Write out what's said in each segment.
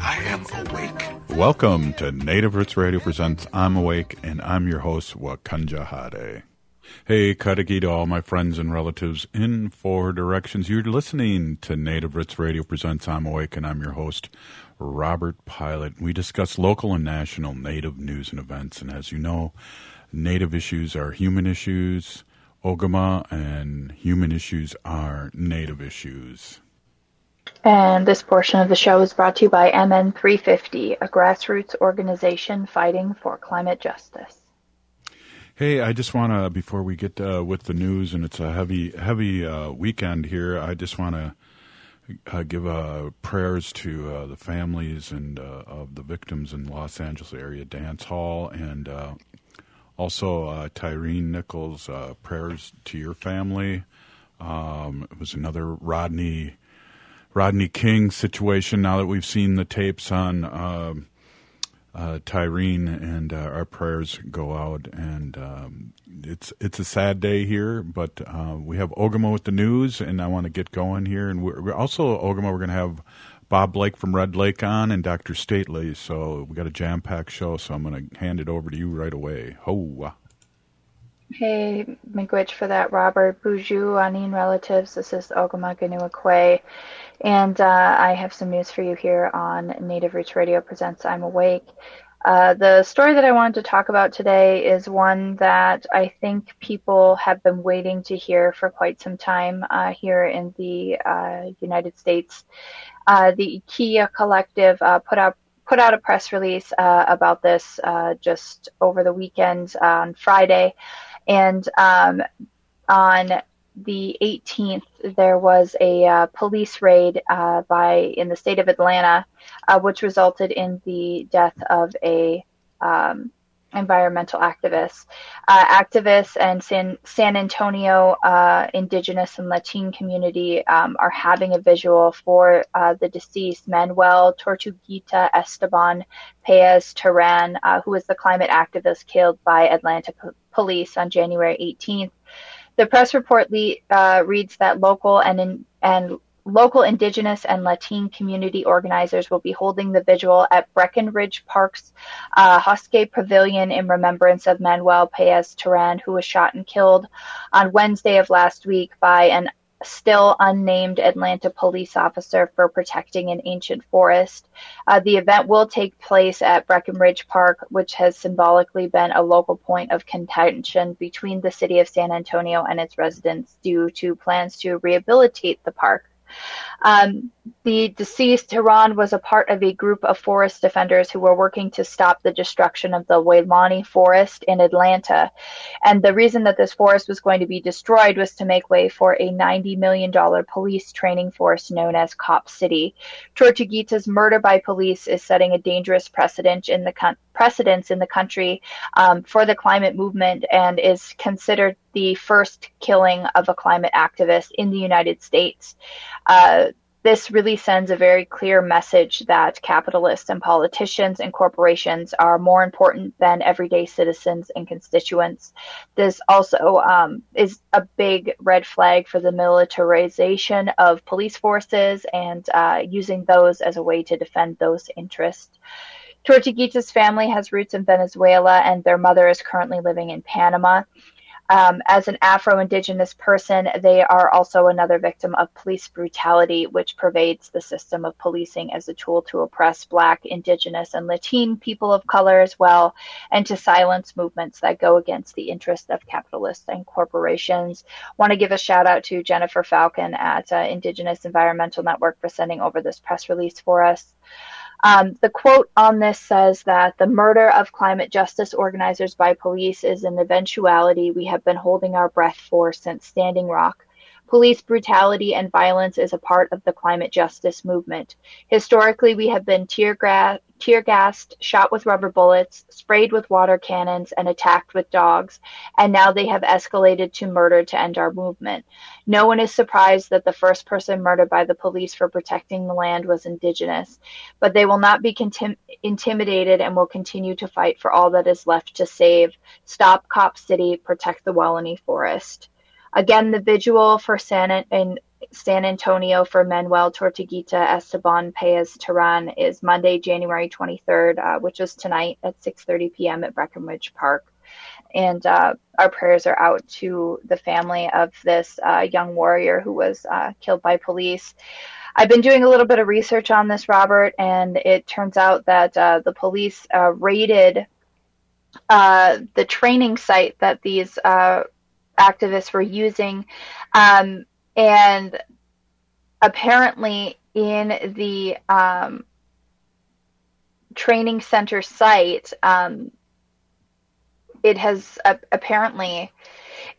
I am awake. Welcome to Native Roots Radio presents I'm Awake, and I'm your host, Wakanja Hade. Hey, Kadagi to all my friends and relatives in four directions. You're listening to Native Roots Radio presents I'm Awake, and I'm your host, Robert Pilot. We discuss local and national Native news and events, and as you know, Native issues are human issues, Ogama, and human issues are Native issues. And this portion of the show is brought to you by MN350, a grassroots organization fighting for climate justice. Hey, I just want to before we get uh, with the news, and it's a heavy, heavy uh, weekend here. I just want to uh, give uh, prayers to uh, the families and uh, of the victims in Los Angeles area dance hall, and also Tyreen Nichols. prayers to your family. Um, it was another Rodney Rodney King situation. Now that we've seen the tapes on um, uh, Tyreen, and uh, our prayers go out. And um, it's it's a sad day here, but uh, we have Ogama with the news, and I want to get going here. And we're, we're also Ogama. We're going to have Bob Blake from Red Lake on, and Dr. Stately. So we got a jam packed show. So I'm going to hand it over to you right away. Ho. Hey, Miigwech for that, Robert. Buju, Anin relatives. This is Ogama Ganuakwe. And uh, I have some news for you here on Native Roots Radio Presents I'm Awake. Uh, the story that I wanted to talk about today is one that I think people have been waiting to hear for quite some time uh, here in the uh, United States. Uh, the IKEA Collective uh, put out put out a press release about this just over the weekend on Friday. And um, on the 18th, there was a uh, police raid uh, by in the state of Atlanta, uh, which resulted in the death of a um, environmental activist. Uh, activists and San, San Antonio uh, indigenous and Latin community um, are having a visual for uh, the deceased Manuel Tortuguita Esteban Paez Terán, who was the climate activist killed by Atlanta police on January 18th. The press report le- uh, reads that local and in, and local Indigenous and Latin community organizers will be holding the vigil at Brackenridge Park's uh, Joske Pavilion in remembrance of Manuel Paez Terán, who was shot and killed on Wednesday of last week by an still unnamed Atlanta police officer for protecting an ancient forest. Uh, the event will take place at Brackenridge Park, which has symbolically been a local point of contention between the city of San Antonio and its residents due to plans to rehabilitate the park. Um, the deceased Terán was a part of a group of forest defenders who were working to stop the destruction of the Weelaunee Forest in Atlanta. And the reason that this forest was going to be destroyed was to make way for a $90 million police training force known as Cop City. Tortuguita's murder by police is setting a dangerous precedent in the precedence in the country um, for the climate movement and is considered the first killing of a climate activist in the United States. Uh, this really sends a very clear message that capitalists and politicians and corporations are more important than everyday citizens and constituents. This also um, is a big red flag for the militarization of police forces and uh, using those as a way to defend those interests. Tortuguita's family has roots in Venezuela, and their mother is currently living in Panama. Um, as an Afro Indigenous person, they are also another victim of police brutality, which pervades the system of policing as a tool to oppress Black, Indigenous, and Latin people of color as well, and to silence movements that go against the interest of capitalists and corporations. Want to give a shout out to Jennifer Falcon at uh, Indigenous Environmental Network for sending over this press release for us. Um, the quote on this says that the murder of climate justice organizers by police is an eventuality we have been holding our breath for since Standing Rock. Police brutality and violence is a part of the climate justice movement. Historically, we have been tear, gra- tear gassed, shot with rubber bullets, sprayed with water cannons, and attacked with dogs, and now they have escalated to murder to end our movement. No one is surprised that the first person murdered by the police for protecting the land was indigenous, but they will not be contim- intimidated and will continue to fight for all that is left to save. Stop Cop City, protect the Weelaunee Forest. Again, the visual for San, San Antonio for Manuel Tortuguita Esteban Paez Terán is Monday, January 23rd, uh, which is tonight at 6:30 p.m. at Brackenridge Park. And uh, our prayers are out to the family of this uh, young warrior who was uh, killed by police. I've been doing a little bit of research on this, Robert, and it turns out that uh, the police uh, raided the training site that these activists were using. Um, and apparently, in the um, training center site, um, it has uh, apparently.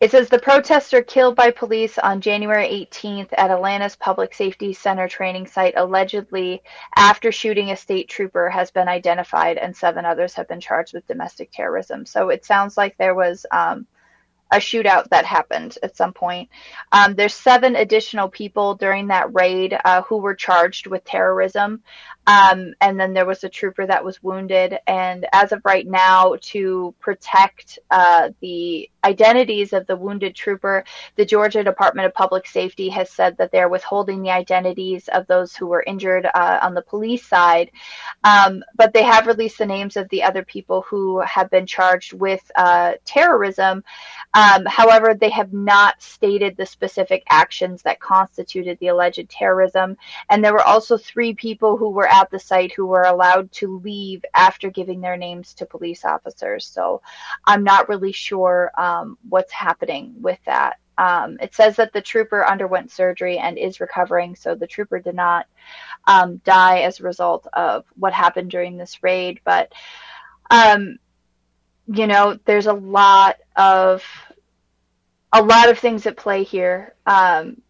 It says the protester killed by police on January 18th at Atlanta's Public Safety Center training site, allegedly after shooting a state trooper, has been identified, and seven others have been charged with domestic terrorism. So it sounds like there was um, a shootout that happened at some point. Um, there's seven additional people during that raid uh, who were charged with terrorism. Um, and then there was a trooper that was wounded. And as of right now, to protect uh, the identities of the wounded trooper, the Georgia Department of Public Safety has said that they're withholding the identities of those who were injured uh, on the police side. Um, but they have released the names of the other people who have been charged with uh, terrorism. Um, however, they have not stated the specific actions that constituted the alleged terrorism. And there were also three people who were at the site who were allowed to leave after giving their names to police officers. So I'm not really sure um, what's happening with that. Um, it says that the trooper underwent surgery and is recovering, so the trooper did not um, die as a result of what happened during this raid. But, um, you know, there's a lot of a lot of things at play here. Um,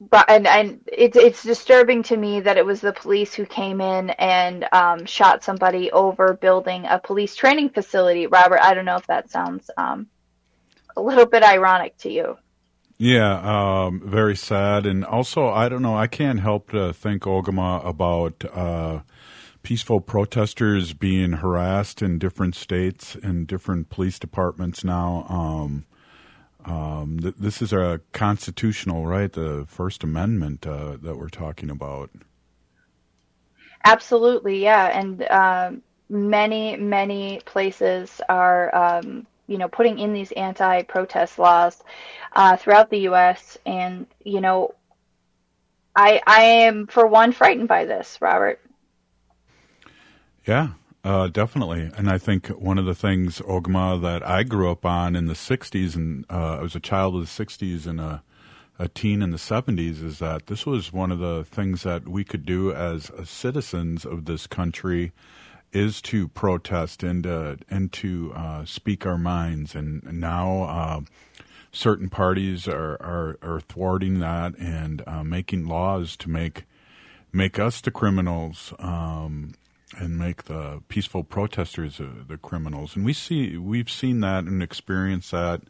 but and and it's it's disturbing to me that it was the police who came in and um, shot somebody over building a police training facility. Robert, I don't know if that sounds um, a little bit ironic to you. Yeah, um, very sad, and also I don't know. I can't help to think, Ogimaa, about uh, peaceful protesters being harassed in different states and different police departments now. Um, th- this is a constitutional right, the First Amendment uh, that we're talking about. Absolutely, yeah, and um, many many places are um, you know putting in these anti-protest laws uh, throughout the U.S. and you know I I am for one frightened by this, Robert. Yeah, uh, definitely. And I think one of the things, Ogma, that I grew up on in the 60s, and uh, I was a child of the 60s and a, a, teen in the 70s, is that this was one of the things that we could do as citizens of this country is to protest and, uh, and to uh, speak our minds. And now uh, certain parties are, are, are, thwarting that and uh, making laws to make make us the criminals um, and make the peaceful protesters uh, the criminals. And we see we've seen that and experienced that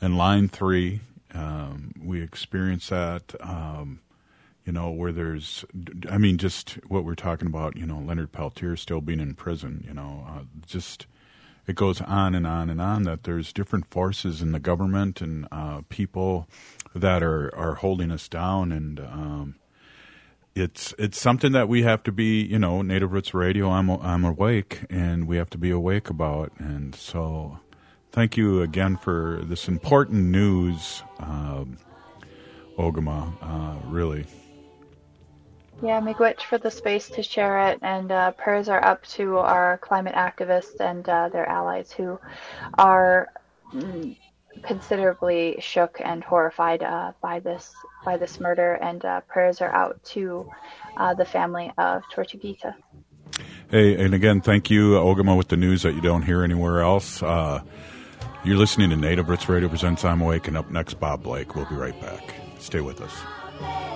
in Line Three. Um, we experience that, um, you know, where there's, I mean, just what we're talking about. You know, Leonard Peltier still being in prison. You know, uh, just it goes on and on and on. That there's different forces in the government and uh, people that are are holding us down and. Um, it's it's something that we have to be, you know, Native Roots Radio. I'm I'm awake, and we have to be awake about. And so, thank you again for this important news, um, Ogimaa. Uh, really. Yeah, Miigwech for the space to share it, and uh, prayers are up to our climate activists and uh, their allies who are. Considerably shook and horrified uh, by this by this murder, and uh, prayers are out to uh, the family of Tortuguita. Hey, and again, thank you, Ogimaa, with the news that you don't hear anywhere else. Uh, You're listening to Native Roots Radio presents I'm Awake, and up next, Bob Blake. We'll be right back. Stay with us.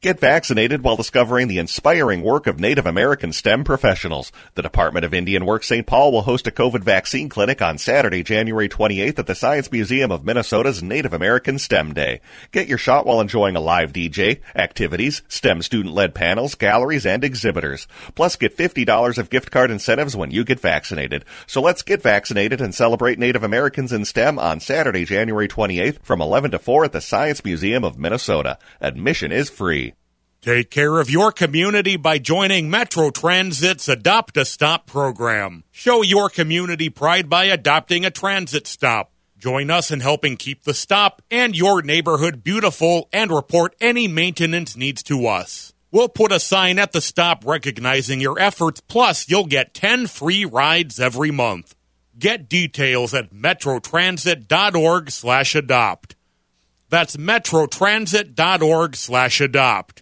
Get vaccinated while discovering the inspiring work of Native American STEM professionals. The Department of Indian Work St. Paul will host a COVID vaccine clinic on Saturday, January 28th at the Science Museum of Minnesota's Native American STEM Day. Get your shot while enjoying a live DJ, activities, STEM student-led panels, galleries, and exhibitors. Plus get $50 of gift card incentives when you get vaccinated. So let's get vaccinated and celebrate Native Americans in STEM on Saturday, January 28th from 11 to 4 at the Science Museum of Minnesota. Admission is free. Take care of your community by joining Metro Transit's Adopt a Stop program. Show your community pride by adopting a transit stop. Join us in helping keep the stop and your neighborhood beautiful and report any maintenance needs to us. We'll put a sign at the stop recognizing your efforts, plus you'll get 10 free rides every month. Get details at metrotransit.org slash adopt. That's metrotransit.org slash adopt.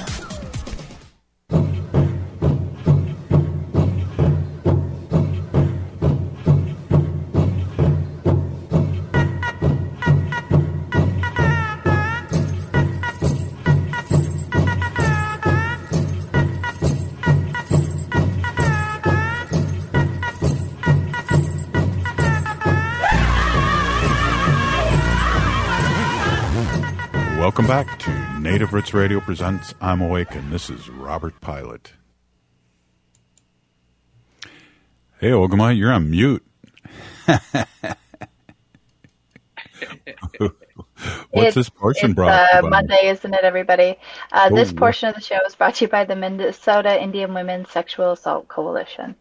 Native Roots Radio presents I'm Awake, and this is Robert Pilot. Hey, Ogama, you're on mute. What's It's- this portion brought uh. Monday, isn't it, everybody? Uh, this Oh. portion of the show is brought to you by the Minnesota Indian Women's Sexual Assault Coalition.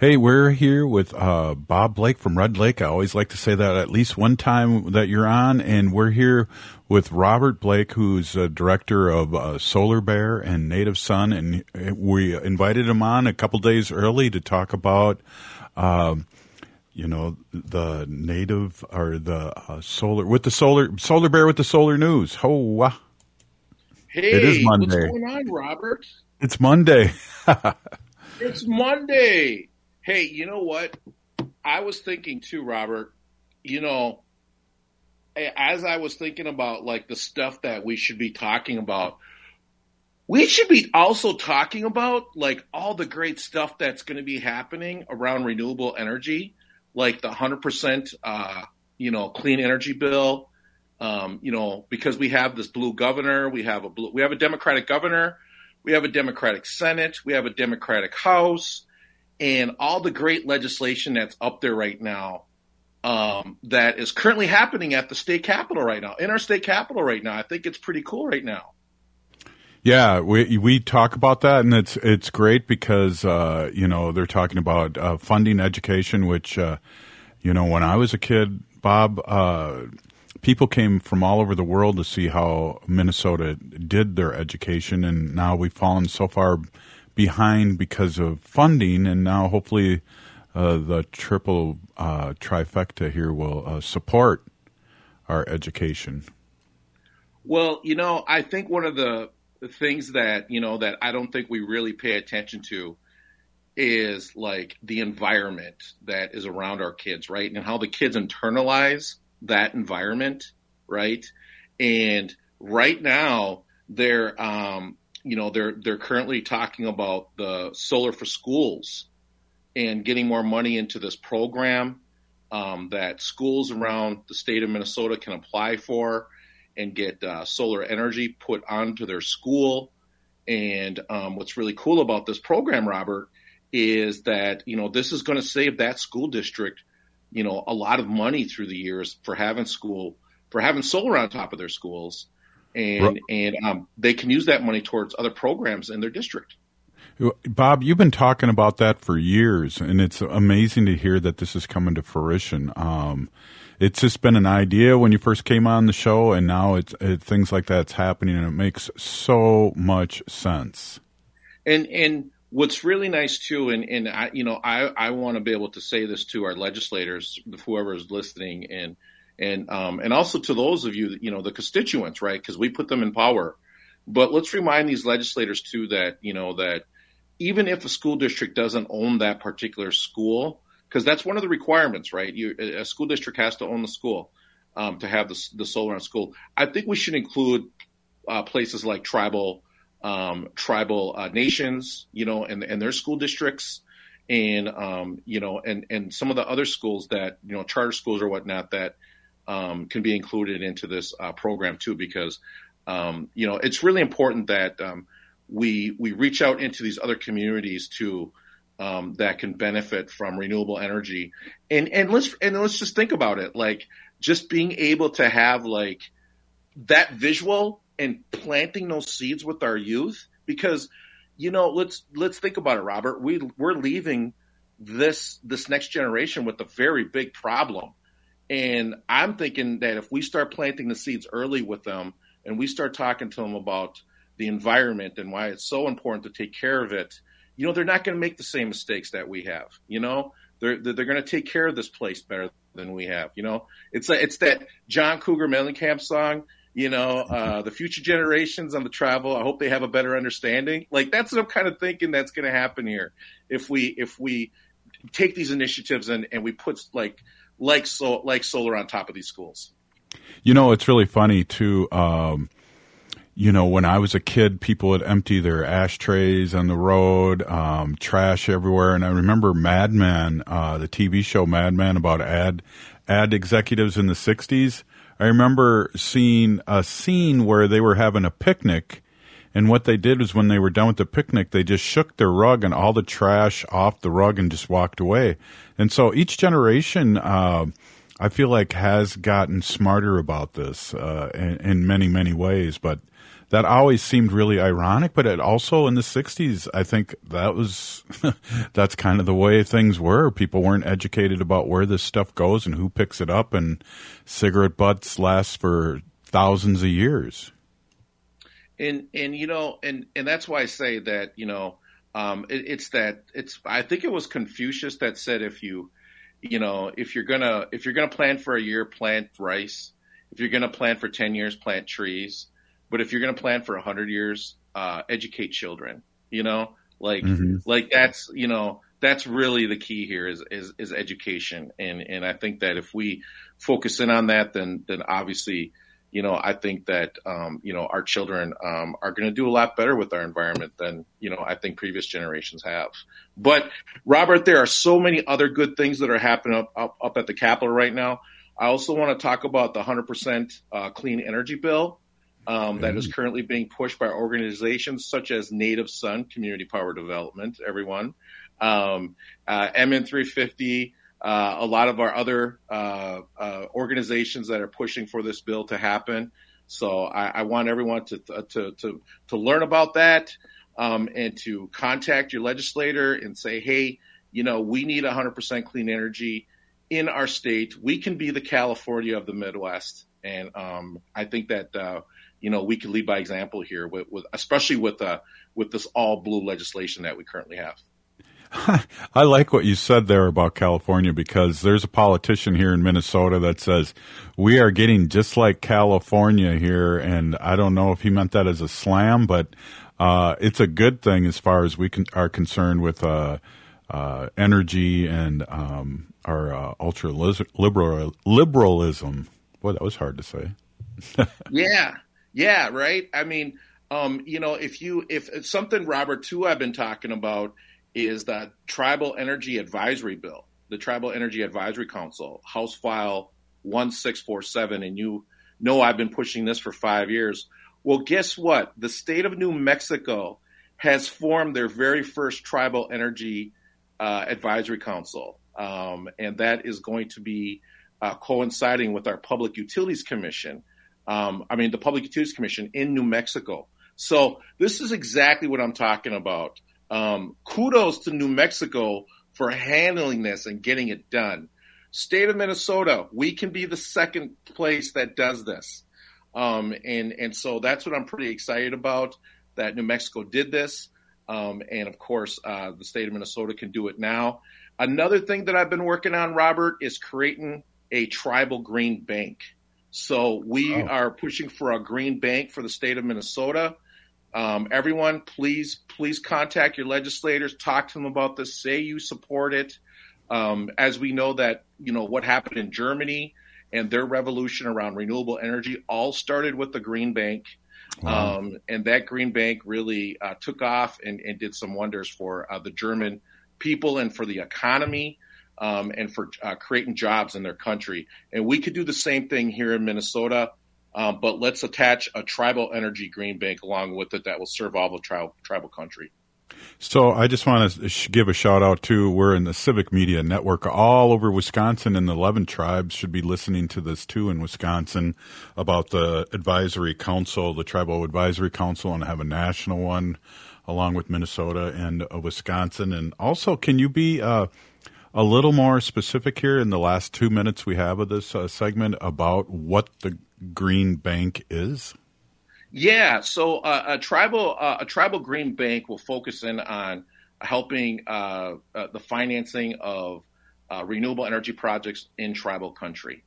Hey, we're here with uh, Bob Blake from Red Lake. I always like to say that at least one time that you're on, and we're here with Robert Blake, who's a director of uh, Solar Bear and Native Sun, and we invited him on a couple days early to talk about. Um, you know the native or the uh, solar with the solar solar bear with the solar news. Wow. Hey, It is Monday. what's going on, Robert? it's Monday. It's Monday. Hey, you know what? I was thinking too, Robert. You know, as I was thinking about like the stuff that we should be talking about, we should be also talking about like all the great stuff that's going to be happening around renewable energy, like the 100% uh, you know, clean energy bill. Um, you know, because we have this blue governor, we have a blue, we have a Democratic governor, we have a Democratic Senate, we have a Democratic House, and all the great legislation that's up there right now um, that is currently happening at the state capitol right now, in our state capitol right now. I think it's pretty cool right now. Yeah, we we talk about that, and it's it's great because uh, you know they're talking about uh, funding education, which uh, you know when I was a kid, Bob, uh, people came from all over the world to see how Minnesota did their education, and now we've fallen so far behind because of funding, and now hopefully uh, the triple uh, trifecta here will uh, support our education. Well, you know, I think one of the things that, you know, that I don't think we really pay attention to is like the environment that is around our kids, right? And how the kids internalize that environment, right? And right now they're um, you know, they're they're currently talking about the solar for schools and getting more money into this program um, that schools around the state of Minnesota can apply for and get uh, solar energy put onto their school. And um, what's really cool about this program, Robert, is that you know this is going to save that school district, you know, a lot of money through the years for having school for having solar on top of their schools, and right. and um, they can use that money towards other programs in their district. Bob, you've been talking about that for years, and it's amazing to hear that this is coming to fruition. Um, it's just been an idea when you first came on the show, and now it's it, things like that's happening, and it makes so much sense. And and what's really nice too, and and I you know I I want to be able to say this to our legislators, whoever is listening, and and um and also to those of you you know the constituents, right? Because we put them in power. But let's remind these legislators too that you know that even if a school district doesn't own that particular school, because that's one of the requirements, right? You, a school district has to own the school um, to have the, the solar on school. I think we should include uh, places like tribal um, tribal uh, nations, you know, and, and their school districts, and um, you know, and and some of the other schools that you know, charter schools or whatnot that um, can be included into this uh, program too, because um, you know, it's really important that um, we we reach out into these other communities too um, that can benefit from renewable energy. And and let's and let's just think about it, like just being able to have like that visual and planting those seeds with our youth, because you know let's let's think about it, Robert. We we're leaving this this next generation with a very big problem. And I'm thinking that if we start planting the seeds early with them and we start talking to them about the environment and why it's so important to take care of it, you know, they're not going to make the same mistakes that we have. You know, they're they're going to take care of this place better than we have. You know, it's a, it's that John Cougar Mellencamp song. You know, uh, the future generations on the travel. I hope they have a better understanding. Like that's what I'm kind of thinking that's going to happen here if we if we take these initiatives and and we put like like so like solar on top of these schools. You know, it's really funny too. Um, you know, when I was a kid, people would empty their ashtrays on the road, um, trash everywhere. And I remember Mad Men, uh, the TV show Mad Men about ad, ad executives in the 60s. I remember seeing a scene where they were having a picnic. And what they did was when they were done with the picnic, they just shook their rug and all the trash off the rug and just walked away. And so each generation, uh, I feel like has gotten smarter about this uh, in, in, many, many ways. But that always seemed really ironic. But it also in the '60s, I think that was that's kind of the way things were. People weren't educated about where this stuff goes and who picks it up, and cigarette butts last for thousands of years. And and you know, and and that's why I say that you know, um, it, it's that it's. I think it was Confucius that said if you you know if you're gonna if you're gonna plant for a year plant rice if you're gonna plant for 10 years plant trees but if you're going to plan for a hundred years, uh, educate children. You know, like mm-hmm. like that's you know that's really the key here is, is is education, and and I think that if we focus in on that, then then obviously you know, I think that um, you know our children um, are going to do a lot better with our environment than you know I think previous generations have. But Robert, there are so many other good things that are happening up up, up at the Capitol right now. I also want to talk about the 100% uh, clean energy bill um, that is mm-hmm. currently being pushed by organizations such as Native Sun Community Power Development, everyone, um, uh, MN350, uh, a lot of our other uh, uh, organizations that are pushing for this bill to happen. So I, I want everyone to, to, to, to learn about that um, and to contact your legislator and say, hey, you know, we need 100% clean energy in our state. We can be the California of the Midwest. And um, I think that uh, you know we can lead by example here with, with especially with uh, with this all blue legislation that we currently have. I like what you said there about California because there's a politician here in Minnesota that says we are getting just like California here, and I don't know if he meant that as a slam, but uh, it's a good thing as far as we can, are concerned with uh, uh, energy and um, our uh, ultra liberal liberalism. Boy, that was hard to say. yeah, yeah, right. I mean, um, you know, if you if it's something Robert too I've been talking about is the Tribal Energy Advisory Bill, the Tribal Energy Advisory Council, House File 1647. And you know I've been pushing this for five years. Well, guess what? The state of New Mexico has formed their very first Tribal Energy uh, Advisory Council. Um, and that is going to be uh, coinciding with our Public Utilities Commission. Um, I mean, the Public Utilities Commission in New Mexico. So this is exactly what I'm talking about. Um, kudos to New Mexico for handling this and getting it done. State of Minnesota, we can be the second place that does this. Um, and, and so that's what I'm pretty excited about that New Mexico did this. Um, and of course, uh, the state of Minnesota can do it now. Another thing that I've been working on, Robert, is creating a tribal green bank. So we oh. are pushing for a green bank for the state of Minnesota. Um, everyone, please, please contact your legislators, talk to them about this, say you support it. Um, as we know that you know what happened in Germany and their revolution around renewable energy all started with the green bank. Wow. Um, and that green bank really uh, took off and, and, did some wonders for uh, the German people and for the economy um, and for uh, creating jobs in their country. And we could do the same thing here in Minnesota, um, but let's attach a tribal energy green bank along with it that will serve all the tribal, tribal country. So I just want to give a shout out to we're in the Civic Media Network all over Wisconsin, and the 11 tribes should be listening to this too in Wisconsin about the advisory council, the tribal advisory council, and have a national one along with Minnesota and uh, Wisconsin. And also, can you be uh, a little more specific here in the last two minutes we have of this uh, segment about what the Green Bank is? Yeah, so uh, a tribal uh, a tribal green bank will focus in on helping uh, uh the financing of uh, renewable energy projects in tribal country.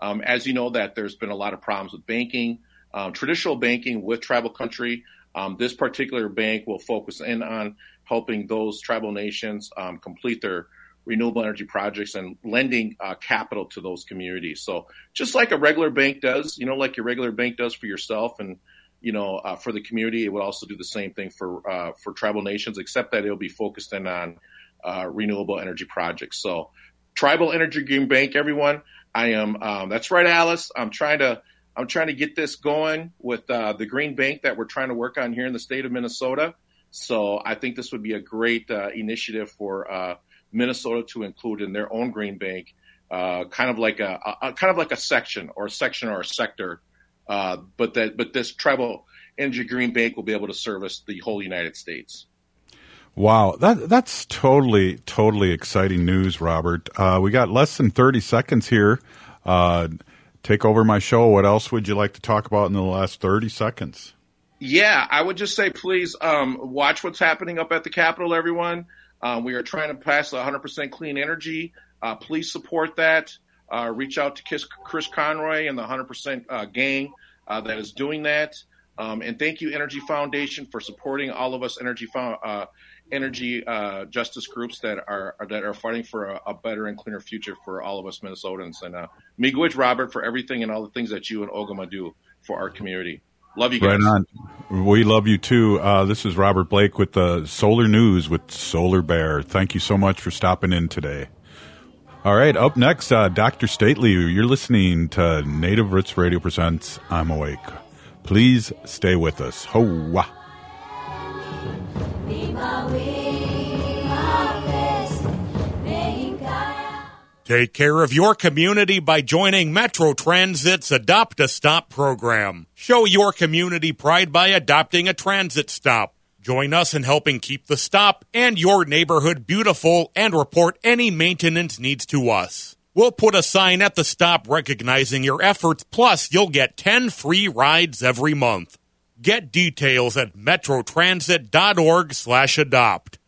Um, as you know, that there's been a lot of problems with banking, um, traditional banking with tribal country. Um, this particular bank will focus in on helping those tribal nations um, complete their renewable energy projects and lending uh, capital to those communities. So just like a regular bank does, you know, like your regular bank does for yourself and you know, uh, for the community. It would also do the same thing for uh, for tribal nations, except that it'll be focused in on uh, renewable energy projects. So, Tribal Energy Green Bank, everyone. I am. Um, that's right, Alice. I'm trying to. I'm trying to get this going with uh, the Green Bank that we're trying to work on here in the state of Minnesota. So I think this would be a great uh, initiative for uh, Minnesota to include in their own Green Bank, kind of like a, a, kind of like a section or a section or a sector uh, but that but this tribal energy green bank will be able to service the whole United States. Wow, that that's totally totally exciting news, Robert. Uh, we got less than thirty seconds here. Uh, take over my show. What else would you like to talk about in the last thirty seconds? Yeah, I would just say please um, watch what's happening up at the Capitol, everyone. Um, we are trying to pass 100% clean energy. Uh, please support that uh, reach out to Chris, Conroy and the 100% uh, gang uh, that is doing that. Um, and thank you, Energy Foundation, for supporting all of us energy uh, energy uh, justice groups that are, that are fighting for a, a, better and cleaner future for all of us Minnesotans. And uh, Miigwech, Robert, for everything and all the things that you and Ogimaa do for our community. Love you guys. Right on. We love you too. Uh, this is Robert Blake with the Solar News with Solar Bear. Thank you so much for stopping in today. All right, up next, uh, Dr. Stately. You're listening to Native Roots Radio Presents I'm Awake. Please stay with us. Hoa. Take care of your community by joining Metro Transit's Adopt a Stop program. Show your community pride by adopting a transit stop. Join us in helping keep the stop and your neighborhood beautiful and report any maintenance needs to us. We'll put a sign at the stop recognizing your efforts, plus you'll get 10 free rides every month. Get details at metrotransit.org slash adopt.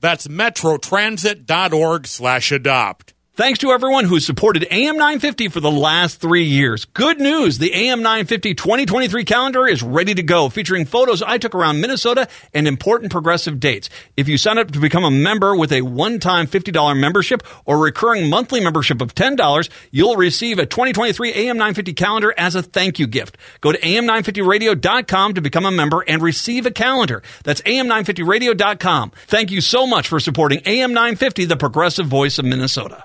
That's metrotransit.org slash adopt. Thanks to everyone who supported AM 950 for the last three years. Good news. The AM 950 2023 calendar is ready to go, featuring photos I took around Minnesota and important progressive dates. If you sign up to become a member with a one-time $50 membership or recurring monthly membership of $10, you'll receive a 2023 AM 950 calendar as a thank you gift. Go to am950radio.com to become a member and receive a calendar. That's am950radio.com. Thank you so much for supporting AM 950, the progressive voice of Minnesota.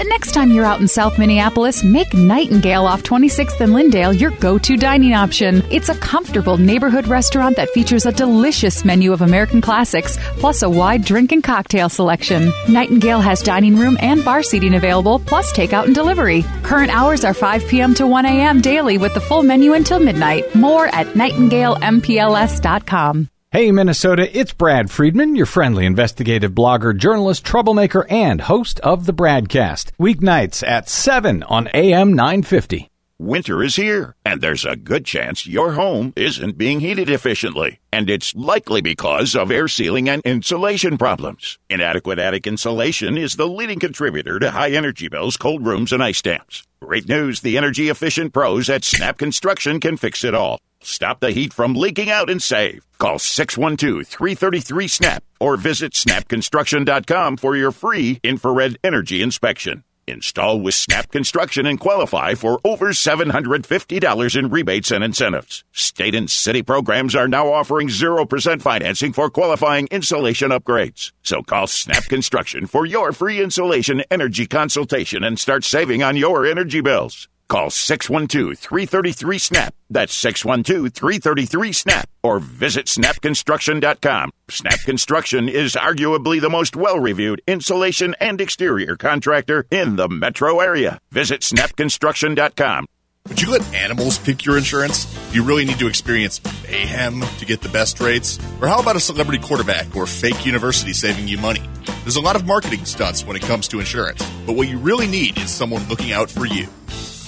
The next time you're out in South Minneapolis, make Nightingale off 26th and Lyndale your go to dining option. It's a comfortable neighborhood restaurant that features a delicious menu of American classics, plus a wide drink and cocktail selection. Nightingale has dining room and bar seating available, plus takeout and delivery. Current hours are 5 p.m. to 1 a.m. daily with the full menu until midnight. More at nightingalempls.com. Hey Minnesota, it's Brad Friedman, your friendly investigative blogger, journalist, troublemaker, and host of the Bradcast. Weeknights at 7 on AM 950. Winter is here, and there's a good chance your home isn't being heated efficiently. And it's likely because of air sealing and insulation problems. Inadequate attic insulation is the leading contributor to high energy bills, cold rooms, and ice dams. Great news the energy efficient pros at Snap Construction can fix it all. Stop the heat from leaking out and save. Call 612-333-SNAP or visit snapconstruction.com for your free infrared energy inspection. Install with Snap Construction and qualify for over $750 in rebates and incentives. State and city programs are now offering 0% financing for qualifying insulation upgrades. So call Snap Construction for your free insulation energy consultation and start saving on your energy bills. Call 612-333-SNAP. That's 612-333-SNAP. Or visit snapconstruction.com. Snap Construction is arguably the most well-reviewed insulation and exterior contractor in the metro area. Visit snapconstruction.com. Would you let animals pick your insurance? Do you really need to experience mayhem to get the best rates? Or how about a celebrity quarterback or fake university saving you money? There's a lot of marketing stunts when it comes to insurance, but what you really need is someone looking out for you.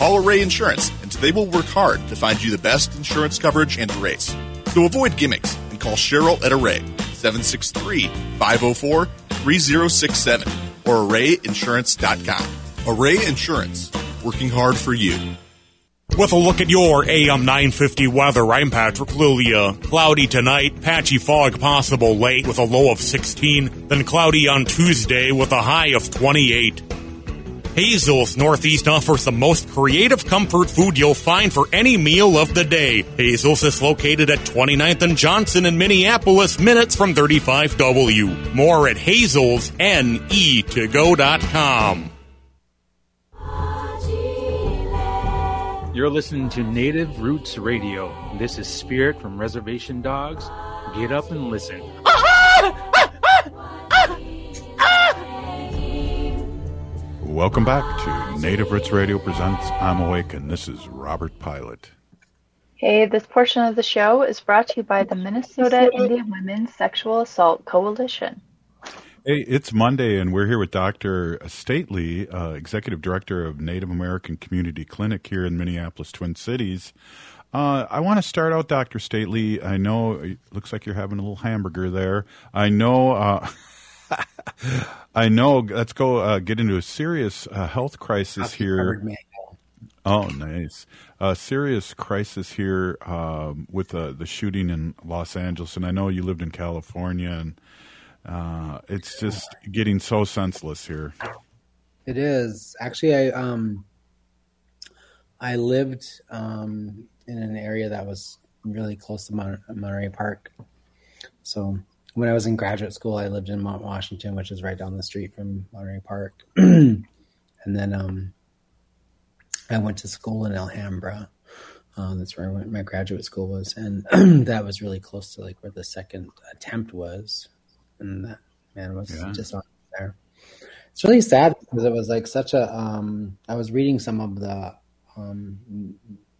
Call Array Insurance, and they will work hard to find you the best insurance coverage and rates. So avoid gimmicks and call Cheryl at Array, 763-504-3067 or arrayinsurance.com. Array Insurance, working hard for you. With a look at your AM 950 weather, I'm Patrick Lilia. Cloudy tonight, patchy fog possible late with a low of 16, then cloudy on Tuesday with a high of 28. Hazel's Northeast offers the most creative comfort food you'll find for any meal of the day. Hazel's is located at 29th and Johnson in Minneapolis, minutes from 35W. More at hazelsne2go.com. You're listening to Native Roots Radio. This is Spirit from Reservation Dogs. Get up and listen. Ah, ah, Welcome back to Native Roots Radio presents I'm Awake, and this is Robert Pilot. Hey, this portion of the show is brought to you by the Minnesota Indian Women's Sexual Assault Coalition. Hey, it's Monday, and we're here with Dr. Stately, uh, Executive Director of Native American Community Clinic here in Minneapolis, Twin Cities. Uh, I want to start out, Dr. Stately. I know it looks like you're having a little hamburger there. I know. Uh, I know. Let's go uh, get into a serious uh, health crisis here. Oh, nice. A serious crisis here um, with uh, the shooting in Los Angeles, and I know you lived in California, and uh, it's just getting so senseless here. It is actually. I um, I lived um, in an area that was really close to Mon- Monterey Park, so when I was in graduate school, I lived in Mount Washington, which is right down the street from Monterey Park. and then um, I went to school in Alhambra. Um, that's where my graduate school was, and that was really close to like where the second attempt was, and that man was Yeah. just on there. It's really sad because it was like such a. Um, I was reading some of the um,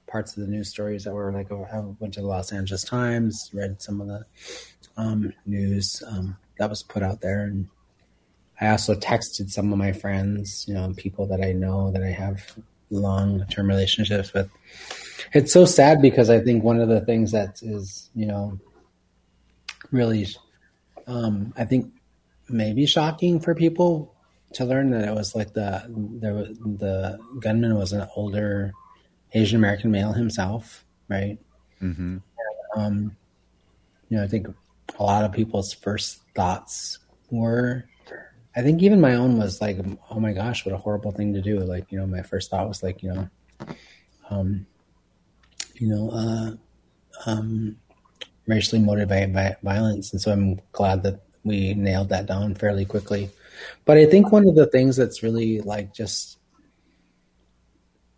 parts of the news stories that were like I went to the Los Angeles Times, read some of the um, news um, that was put out there, and I also texted some of my friends, you know, people that I know that I have long term relationships with. It's so sad because I think one of the things that is, you know, really, um, I think maybe shocking for people to learn that it was like the there was the gunman was an older Asian American male himself, right? Mm-hmm. Um, you know, I think a lot of people's first thoughts were, I think even my own was like, oh my gosh, what a horrible thing to do. Like, you know, my first thought was like, you know, um, you know, uh, um, racially motivated by violence. And so I'm glad that we nailed that down fairly quickly. But I think one of the things that's really like just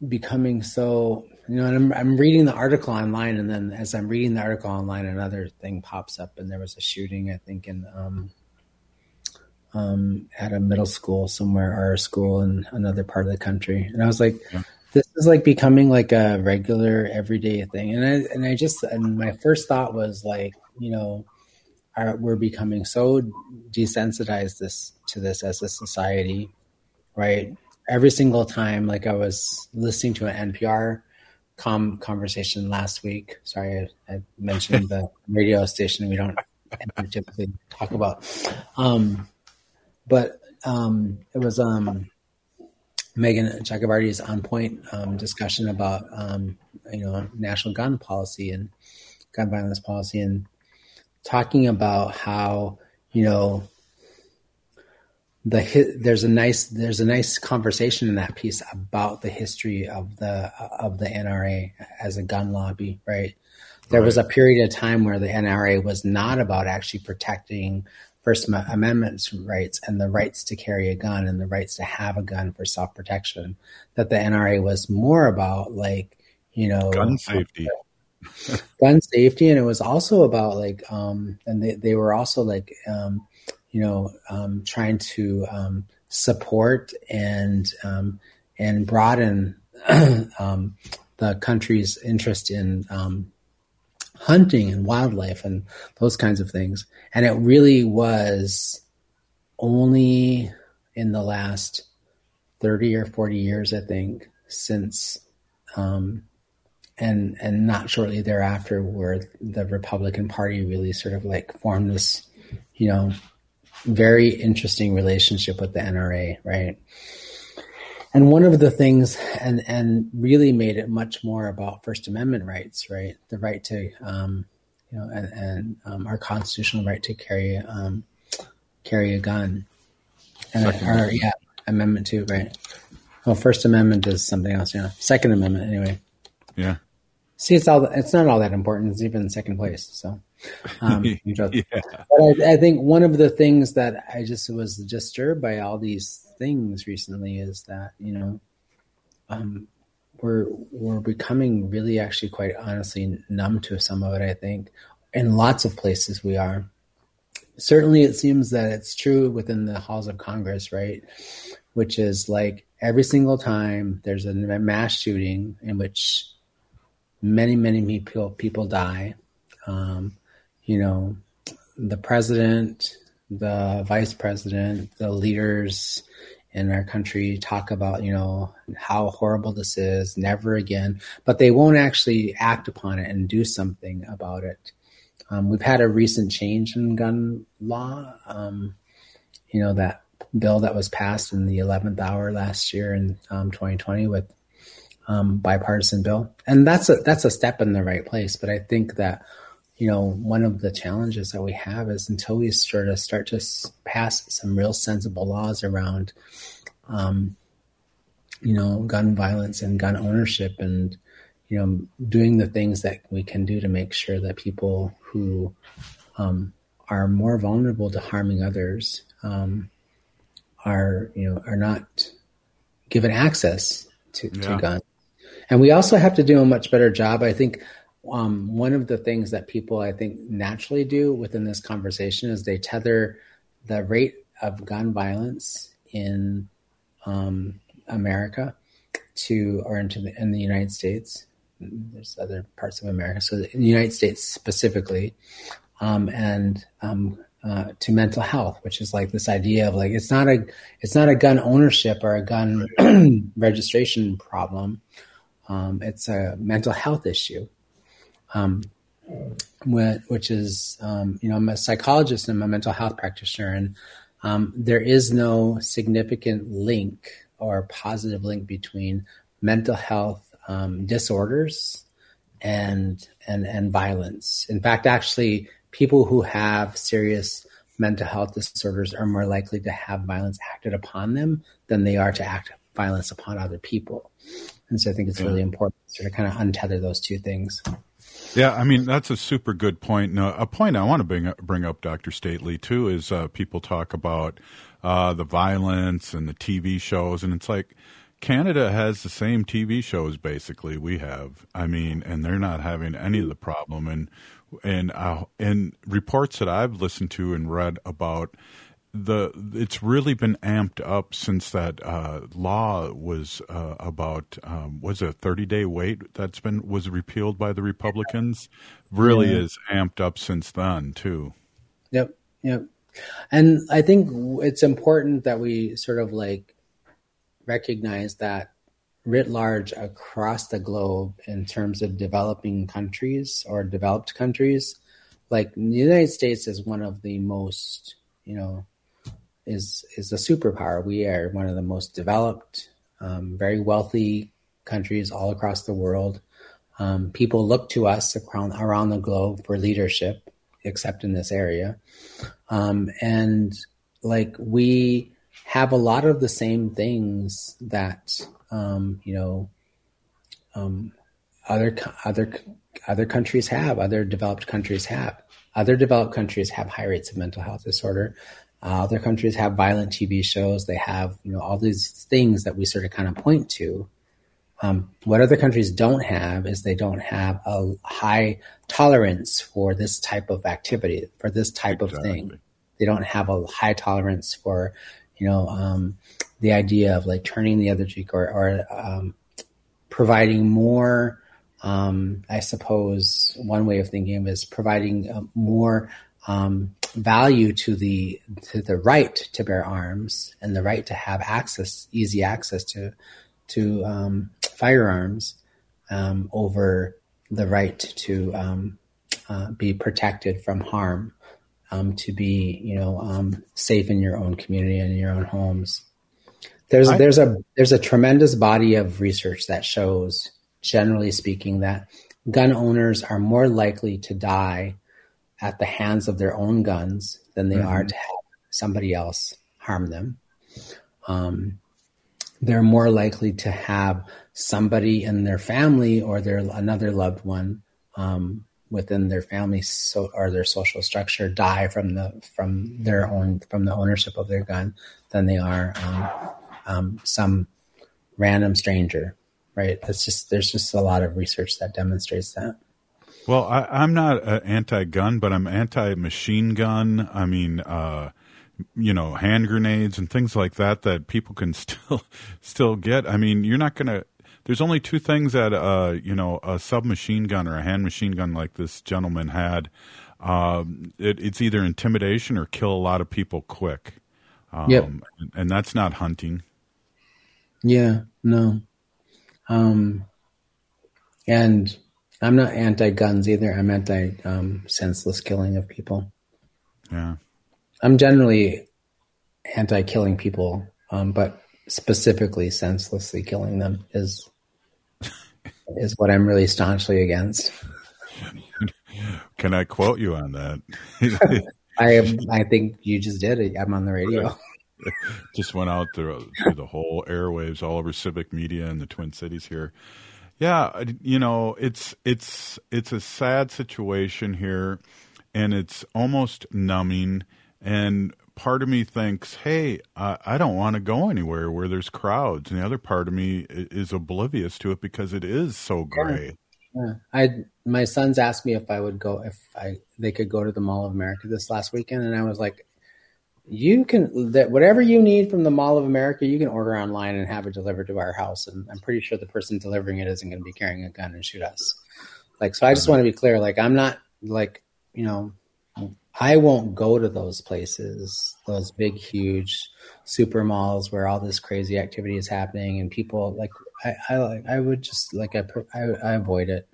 becoming so you know and I'm, I'm reading the article online and then as i'm reading the article online another thing pops up and there was a shooting i think in um, um, at a middle school somewhere or a school in another part of the country. And i was like this is like becoming like a regular everyday thing. And i and i just and my first thought was like you know we're becoming so desensitized this to this as a society right? Every single time like i was listening to an npr com conversation last week. Sorry i, I mentioned the radio station we don't typically talk about. Um but um it was um Meghna Chakrabarti's on point um discussion about um you know national gun policy and gun violence policy and talking about how you know the there's a nice there's a nice conversation in that piece about the history of the of the NRA as a gun lobby, right? There was a period of time where the NRA was not about actually protecting First Amendment rights and the rights to carry a gun and the rights to have a gun for self protection. That the NRA was more about like you know Gun safety. gun safety and it was also about like um and they, they were also like um you know um trying to um support and um and broaden um the country's interest in um hunting and wildlife and those kinds of things. And it really was only in the last 30 or 40 years i think since um and and not shortly thereafter where the Republican Party really sort of like formed this, you know, very interesting relationship with the NRA, right? And one of the things, and and really made it much more about First Amendment rights, right? The right to, um, you know, and, and um, our constitutional right to carry um, carry a gun, and Second or, yeah, Amendment two, right? Well, First Amendment is something else, yeah. Second Amendment, anyway. Yeah. See, it's all it's not all that important. It's even in second place. So, um, yeah. but I, I think one of the things that I just was disturbed by all these things recently is that you know, um, we're we're becoming really actually quite honestly numb to some of it. I think in lots of places we are. Certainly, it seems that it's true within the halls of Congress, right? Which is like every single time there's a mass shooting in which many many people people die. Um, you know the president the vice president the leaders in our country talk about you know how horrible this is never again. But they won't actually act upon it and do something about it. Um, we've had a recent change in gun law um, you know that bill that was passed in the 11th hour last year in um, 2020 with um, bipartisan bill, and that's a that's a step in the right place. But I think that you know one of the challenges that we have is until we sort of start to pass some real sensible laws around, um, you know, gun violence and gun ownership, and you know, doing the things that we can do to make sure that people who um, are more vulnerable to harming others um, are you know are not given access to, to guns and we also have to do a much better job. I think um, one of the things that people I think naturally do within this conversation is they tether the rate of gun violence in um, America to or into the, in the United States. There's other parts of America, so the United States specifically, um, and um, uh, to mental health, which is like this idea of like it's not a it's not a gun ownership or a gun registration problem. Um, it's a mental health issue, um, which is um, you know I'm a psychologist and I'm a mental health practitioner, and um, there is no significant link or positive link between mental health um, disorders and and and violence. In fact, actually, people who have serious mental health disorders are more likely to have violence acted upon them than they are to act violence upon other people. And so I think it's really important to sort of kind of untether those two things. Yeah, I mean that's a super good point. No, a point I want to bring up, bring up, Dr. Stately, too, is uh, people talk about uh, the violence and the TV shows, and it's like Canada has the same TV shows basically we have. I mean, and they're not having any of the problem. And and uh, and reports that I've listened to and read about the it's really been amped up since that uh, law was uh, about um, was a 30 day wait that's been was repealed by the Republicans really Yeah. is amped up since then too. Yep, yep. And I think it's important that we sort of like recognize that writ large across the globe in terms of developing countries or developed countries, like the United States is one of the most, you know, is is a superpower. We are one of the most developed, um, very wealthy countries all across the world. Um, people look to us around around the globe for leadership, except in this area. Um, and like we have a lot of the same things that um, you know um, other other other countries have, other developed countries have. Other developed countries have high rates of mental health disorder. Uh, other countries have violent TV shows. They have you know all these things that we sort of kind of point to. Um, what other countries don't have is they don't have a high tolerance for this type of activity, for this type of thing. They don't have a high tolerance for, you know, um, the idea of like turning the other cheek or, or um, providing more. Um, I suppose one way of thinking is providing uh, more um, value to the to the right to bear arms and the right to have access, easy access to to um, firearms um, over the right to um, uh, be protected from harm, um, to be you know um, safe in your own community and in your own homes. There's I- there's a there's a tremendous body of research that shows, generally speaking, that gun owners are more likely to die at the hands of their own guns than they are Mhm. to have somebody else harm them. Um, they're more likely to have somebody in their family or their another loved one um, within their family so, or their social structure die from the from their own from the ownership of their gun than they are um, um, some random stranger. Right? That's just there's just a lot of research that demonstrates that. Well, I, I'm not uh, anti-gun, but I'm anti-machine gun. I mean, uh, you know, hand grenades and things like that that people can still still get. I mean, you're not gonna. There's only two things that uh, you know, a submachine gun or a hand machine gun like this gentleman had. Um, it, it's either intimidation or kill a lot of people quick. Um, Yep. and that's not hunting. Yeah, no. Um, and I'm not anti guns either. I'm anti um, senseless killing of people. Yeah. I'm generally anti killing people, um, but specifically senselessly killing them is is what I'm really staunchly against. Can I quote you on that? I I think you just did it. I'm on the radio. just went out through, through the whole airwaves all over civic media in the twin cities here yeah you know it's it's it's a sad situation here and it's almost numbing and part of me thinks, "Hey, uh, I don't want to go anywhere where there's crowds," and the other part of me is oblivious to it because it is so great. Yeah. I my sons asked me if I would go if I they could go to the Mall of America this last weekend, and I was like, "You can that whatever you need from the Mall of America, you can order online and have it delivered to our house." And I'm pretty sure the person delivering it isn't going to be carrying a gun and shoot us. Like, so I just mm-hmm. want to be clear. Like, I'm not like you know, I won't go to those places, those big, huge super malls where all this crazy activity is happening and people like I I like I would just like I I, I avoid it.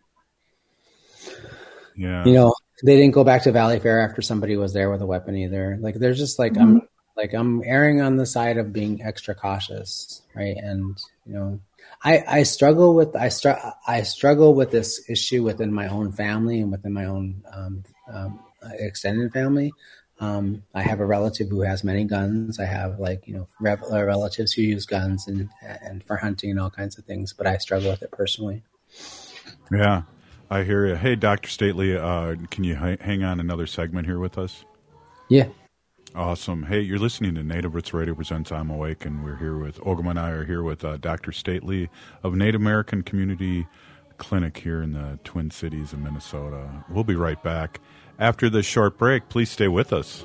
Yeah. You know, they didn't go back to Valleyfair after somebody was there with a weapon either. Like there's just like Mm-hmm. I'm like I'm erring on the side of being extra cautious, right? And you know, I I struggle with I str- I struggle with this issue within my own family and within my own um, um, extended family. Um, I have a relative who has many guns. I have like you know rev- uh, relatives who use guns and and for hunting and all kinds of things. But I struggle with it personally. Yeah, I hear you. Hey, Doctor Stately, uh, can you h- hang on another segment here with us? Yeah. Awesome. Hey, you're listening to Native Roots Radio presents I'm Awake, and we're here with Ogama and I are here with uh, Dr. Stately of Native American Community Clinic here in the Twin Cities of Minnesota. We'll be right back after this short break. Please stay with us.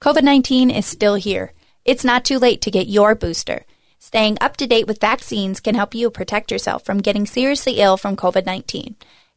COVID 19 is still here. It's not too late to get your booster. Staying up to date with vaccines can help you protect yourself from getting seriously ill from COVID 19.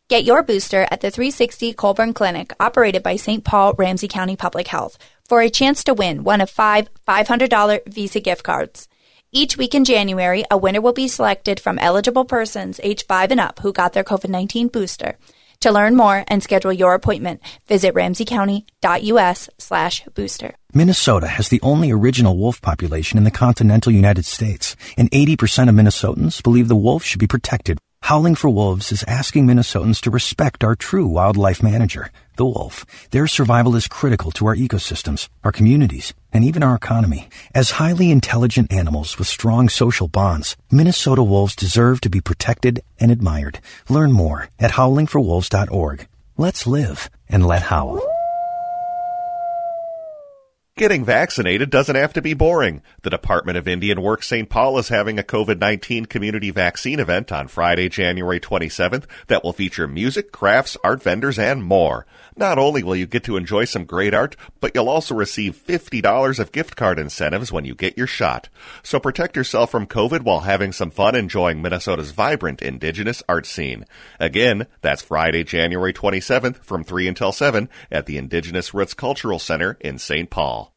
Get your booster at the 360 Colburn Clinic, operated by St. Paul Ramsey County Public Health, for a chance to win one of five $500 Visa gift cards. Each week in January, a winner will be selected from eligible persons age 5 and up who got their COVID 19 booster. To learn more and schedule your appointment, visit ramseycounty.us slash booster. Minnesota has the only original wolf population in the continental United States, and 80% of Minnesotans believe the wolf should be protected. Howling for Wolves is asking Minnesotans to respect our true wildlife manager, the wolf. Their survival is critical to our ecosystems, our communities, and even our economy. As highly intelligent animals with strong social bonds, Minnesota wolves deserve to be protected and admired. Learn more at howlingforwolves.org. Let's live and let howl. Getting vaccinated doesn't have to be boring. The Department of Indian Work St. Paul is having a COVID-19 community vaccine event on Friday, January 27th that will feature music, crafts, art vendors, and more. Not only will you get to enjoy some great art, but you'll also receive $50 of gift card incentives when you get your shot. So protect yourself from COVID while having some fun enjoying Minnesota's vibrant indigenous art scene. Again, that's Friday, January 27th from 3 until 7 at the Indigenous Roots Cultural Center in St. Paul.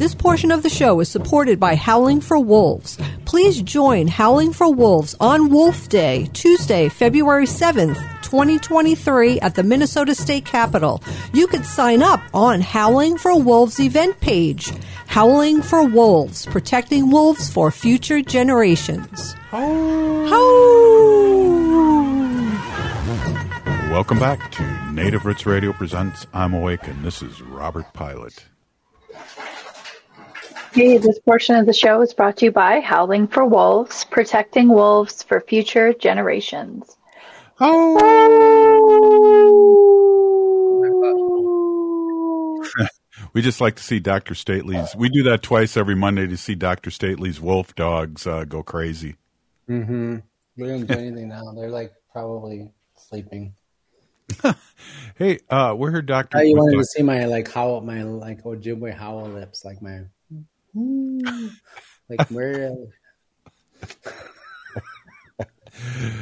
This portion of the show is supported by Howling for Wolves. Please join Howling for Wolves on Wolf Day, Tuesday, February 7th, 2023 at the Minnesota State Capitol. You could sign up on Howling for Wolves event page. Howling for Wolves, protecting wolves for future generations. Welcome back to Native Roots Radio presents I'm Awake, and this is Robert Pilot. Hey, this portion of the show is brought to you by Howling for Wolves, protecting wolves for future generations. we just like to see Dr. Stately's. We do that twice every Monday to see Dr. Stately's wolf dogs uh, go crazy. Mm-hmm. They don't do anything now. They're like probably sleeping. Hey, uh, we're here, Doctor. Oh, you wanted to see my like howl, my like Ojibwe howl lips, like my like where.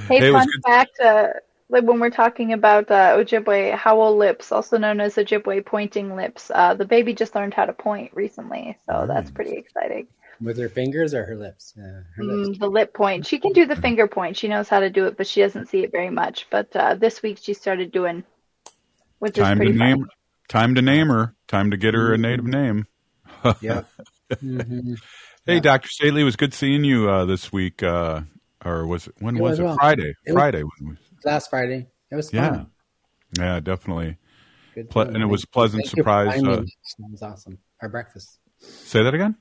Hey, Hey, fun good- fact: uh, like when we're talking about uh, Ojibwe howl lips, also known as Ojibwe pointing lips, uh, the baby just learned how to point recently, so that's pretty exciting. With her fingers or her lips? Yeah, her lips. Mm, the lip point. She can do the finger point. She knows how to do it, but she doesn't see it very much. But uh, this week she started doing, which is Time to pretty funny. name. Time to name her. Time to get her a native name. Yeah. Mhm. Hey, Doctor Stately, it was good seeing you uh, this week. Or was it when It was was it? well. Friday. It was- Friday. we- Last Friday. It was yeah. fun. Yeah, definitely. Good Ple- and it was pleasant thank surprise. Uh, That was awesome. Our breakfast. say that again.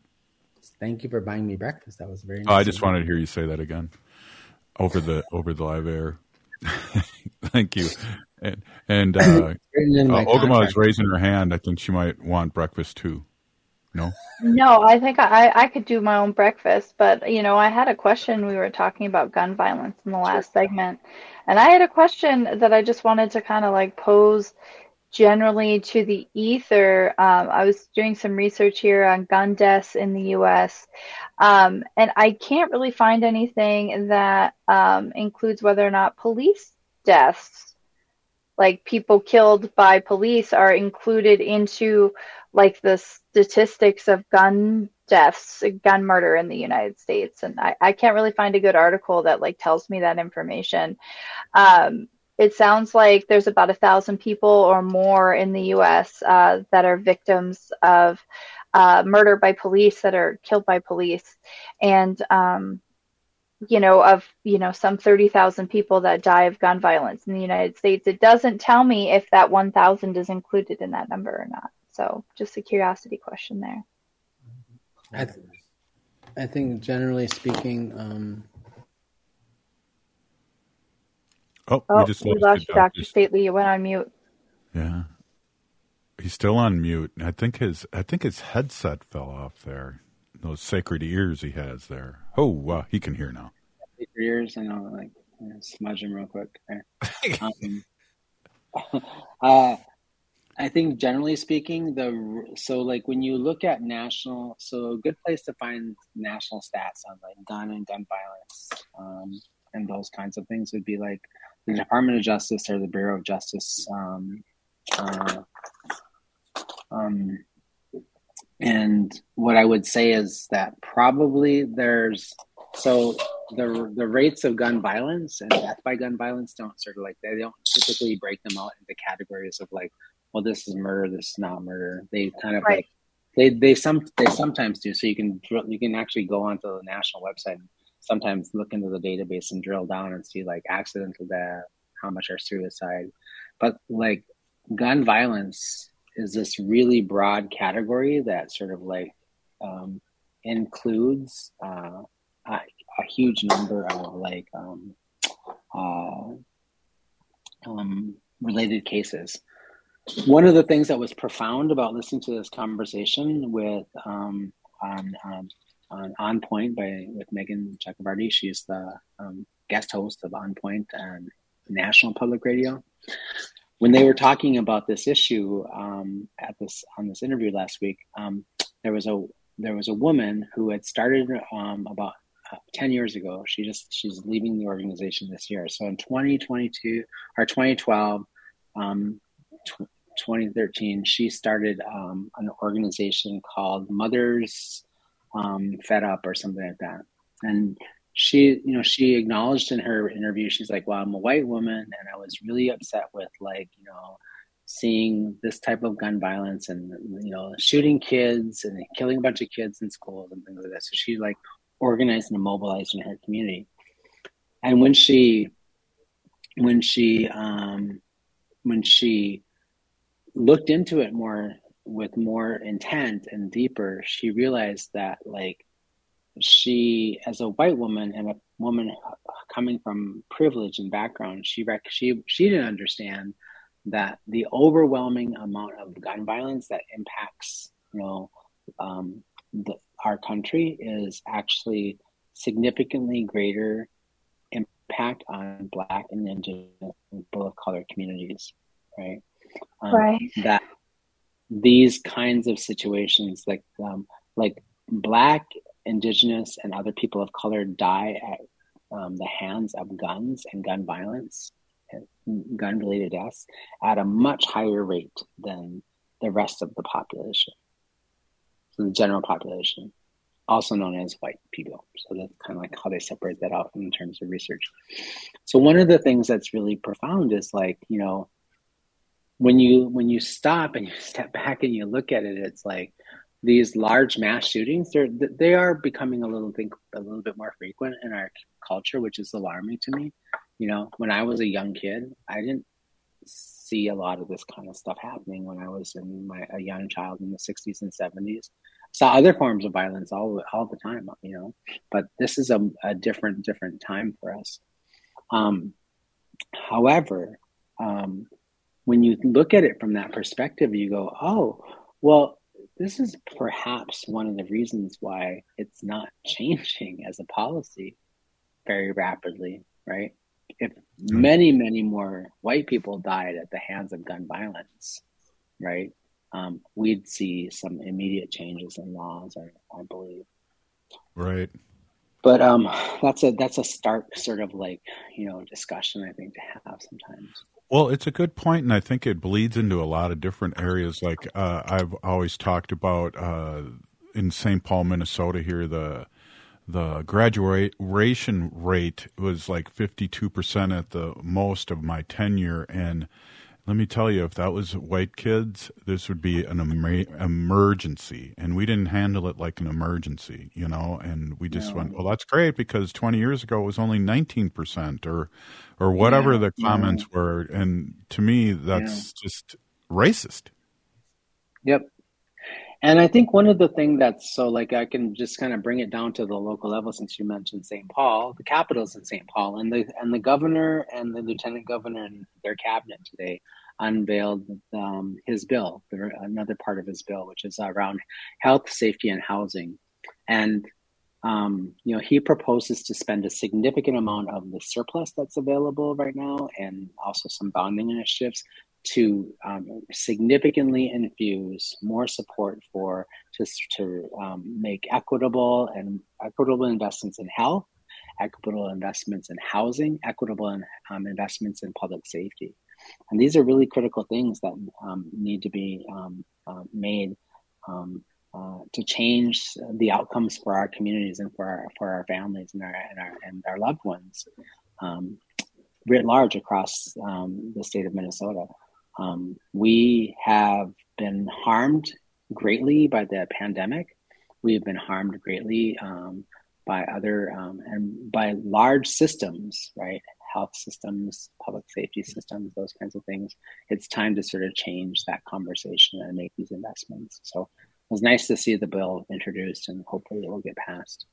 Thank you for buying me breakfast. That was very nice. Oh, I just wanted to hear you say that again over the over the live air. Thank you. And, and uh, Written in my uh, Ogama is raising her hand. I think she might want breakfast too. No. No, I think I, I could do my own breakfast, but you know, I had a question. We were talking about gun violence in the last segment, and I had a question that I just wanted to kind of like pose generally to the ether. Um, I was doing some research here on gun deaths in the U.S., um, and I can't really find anything that um, includes whether or not police deaths like people killed by police are included into like the statistics of gun deaths, gun murder in the United States. And I, I can't really find a good article that like tells me that information. Um, it sounds like there's about a thousand people or more in the U.S. Uh, that are victims of uh, murder by police that are killed by police, and um, you know, of, you know, some 30,000 people that die of gun violence in the United States. It doesn't tell me if that 1,000 is included in that number or not. So just a curiosity question there. I, th- I think generally speaking, um, Oh, Oh, we just we lost, lost you, you, Dr. Stately. You went on mute. Yeah. He's still on mute. I think his I think his headset fell off there. Those sacred ears he has there. Oh, uh, he can hear now. Eight years, and I'll like smudge them real quick. There. um, uh, I think generally speaking, the so like when you look at national, so a good place to find national stats on like gun and gun violence um, and those kinds of things would be like the Department of Justice or the Bureau of Justice. Um, uh, um, and what I would say is that probably there's so the the rates of gun violence and death by gun violence don't sort of like they don't typically break them out into categories of like, well, this is murder, this is not murder. They kind of Right. like they they some they sometimes do. So you can drill, you can actually go onto the national website and sometimes look into the database and drill down and see like accidental death, how much are suicide, but like gun violence is this really broad category that sort of like um, includes uh, a, a huge number of like um, uh, um, related cases. One of the things that was profound about listening to this conversation with um, on, um, on On Point by with Meghna Chakrabarti, she's the um, guest host of On Point and National Public Radio when they were talking about this issue um, at this on this interview last week, um, there was a there was a woman who had started um, about uh, ten years ago. She just she's leaving the organization this year. So in 2022 or 2012, um, tw- 2013, she started um, an organization called Mothers um, Fed Up or something like that, and she you know she acknowledged in her interview she's like well i'm a white woman and i was really upset with like you know seeing this type of gun violence and you know shooting kids and killing a bunch of kids in schools and things like that. So she like organized and mobilized in her community. And when she when she um when she looked into it more with more intent and deeper she realized that like she as a white woman and a woman coming from privilege and background she rec- she she didn't understand that the overwhelming amount of gun violence that impacts you know um, the, our country is actually significantly greater impact on black and indigenous and people of color communities right um, Right. that these kinds of situations like um, like black indigenous and other people of color die at um, the hands of guns and gun violence gun related deaths at a much higher rate than the rest of the population. So the general population, also known as white people. So that's kind of like how they separate that out in terms of research. So one of the things that's really profound is like, you know, when you when you stop and you step back and you look at it, it's like these large mass shootings they're they are becoming a little think a little bit more frequent in our culture which is alarming to me. You know when i was a young kid i didn't see a lot of this kind of stuff happening when i was in my a young child in the 60s and 70s saw other forms of violence all all the time you know but this is a, a different different time for us. Um however um when you look at it from that perspective you go oh well this is perhaps one of the reasons why it's not changing as a policy very rapidly, right? If many, many more white people died at the hands of gun violence, right, um, we'd see some immediate changes in laws, I, I believe. Right. But um, that's a that's a stark sort of like you know discussion I think to have sometimes. Well, it's a good point, and I think it bleeds into a lot of different areas. Like uh, I've always talked about uh, in St. Paul, Minnesota, here the the graduation rate was like fifty two percent at the most of my tenure, and let me tell you, if that was white kids, this would be an em- emergency, and we didn't handle it like an emergency, you know. And we just went, well, that's great because 20 years ago it was only 19 percent, or or whatever Yeah, the yeah. comments were. And to me, that's just racist. Yep. And I think one of the things that's so like I can just kind of bring it down to the local level since you mentioned St. Paul, the capital's in St. Paul, and the and the governor and the lieutenant governor and their cabinet today unveiled um, his bill, another part of his bill, which is around health, safety, and housing, and um, you know he proposes to spend a significant amount of the surplus that's available right now, and also some bonding initiatives to um, significantly infuse more support for just to um, make equitable and equitable investments in health, equitable investments in housing, equitable in, um, investments in public safety, and these are really critical things that um, need to be um, uh, made um, uh, to change the outcomes for our communities and for our for our families and our and our and our loved ones writ large across the state of Minnesota. Um, we have been harmed greatly by the pandemic. We have been harmed greatly um, by other um, and by large systems, right? Health systems, public safety systems, those kinds of things. It's time to sort of change that conversation and make these investments. So it was nice to see the bill introduced, and hopefully it will get passed.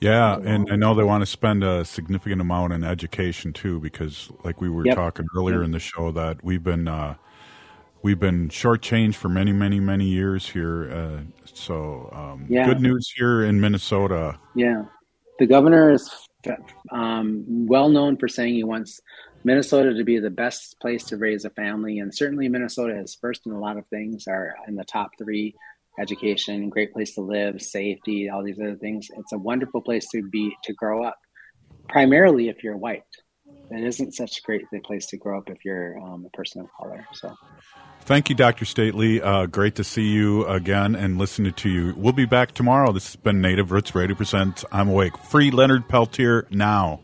Yeah, and I know they want to spend a significant amount in education too, because like we were Yep. talking earlier Yep. in the show, that we've been uh, we've been shortchanged for many, many, many years here. Uh, so um, Yeah. good news here in Minnesota. Yeah, the governor is um, well known for saying he wants Minnesota to be the best place to raise a family, and certainly Minnesota is first in a lot of things. Are in the top three: education, great place to live, safety, all these other things. It's a wonderful place to be to grow up. Primarily, if you're white, it isn't such a great place to grow up if you're um, a person of color. So. Thank you, Dr. Stately. Uh, great to see you again and listen to you. We'll be back tomorrow. This has been Native Roots Radio Presents I'm Awake. Free Leonard Peltier now.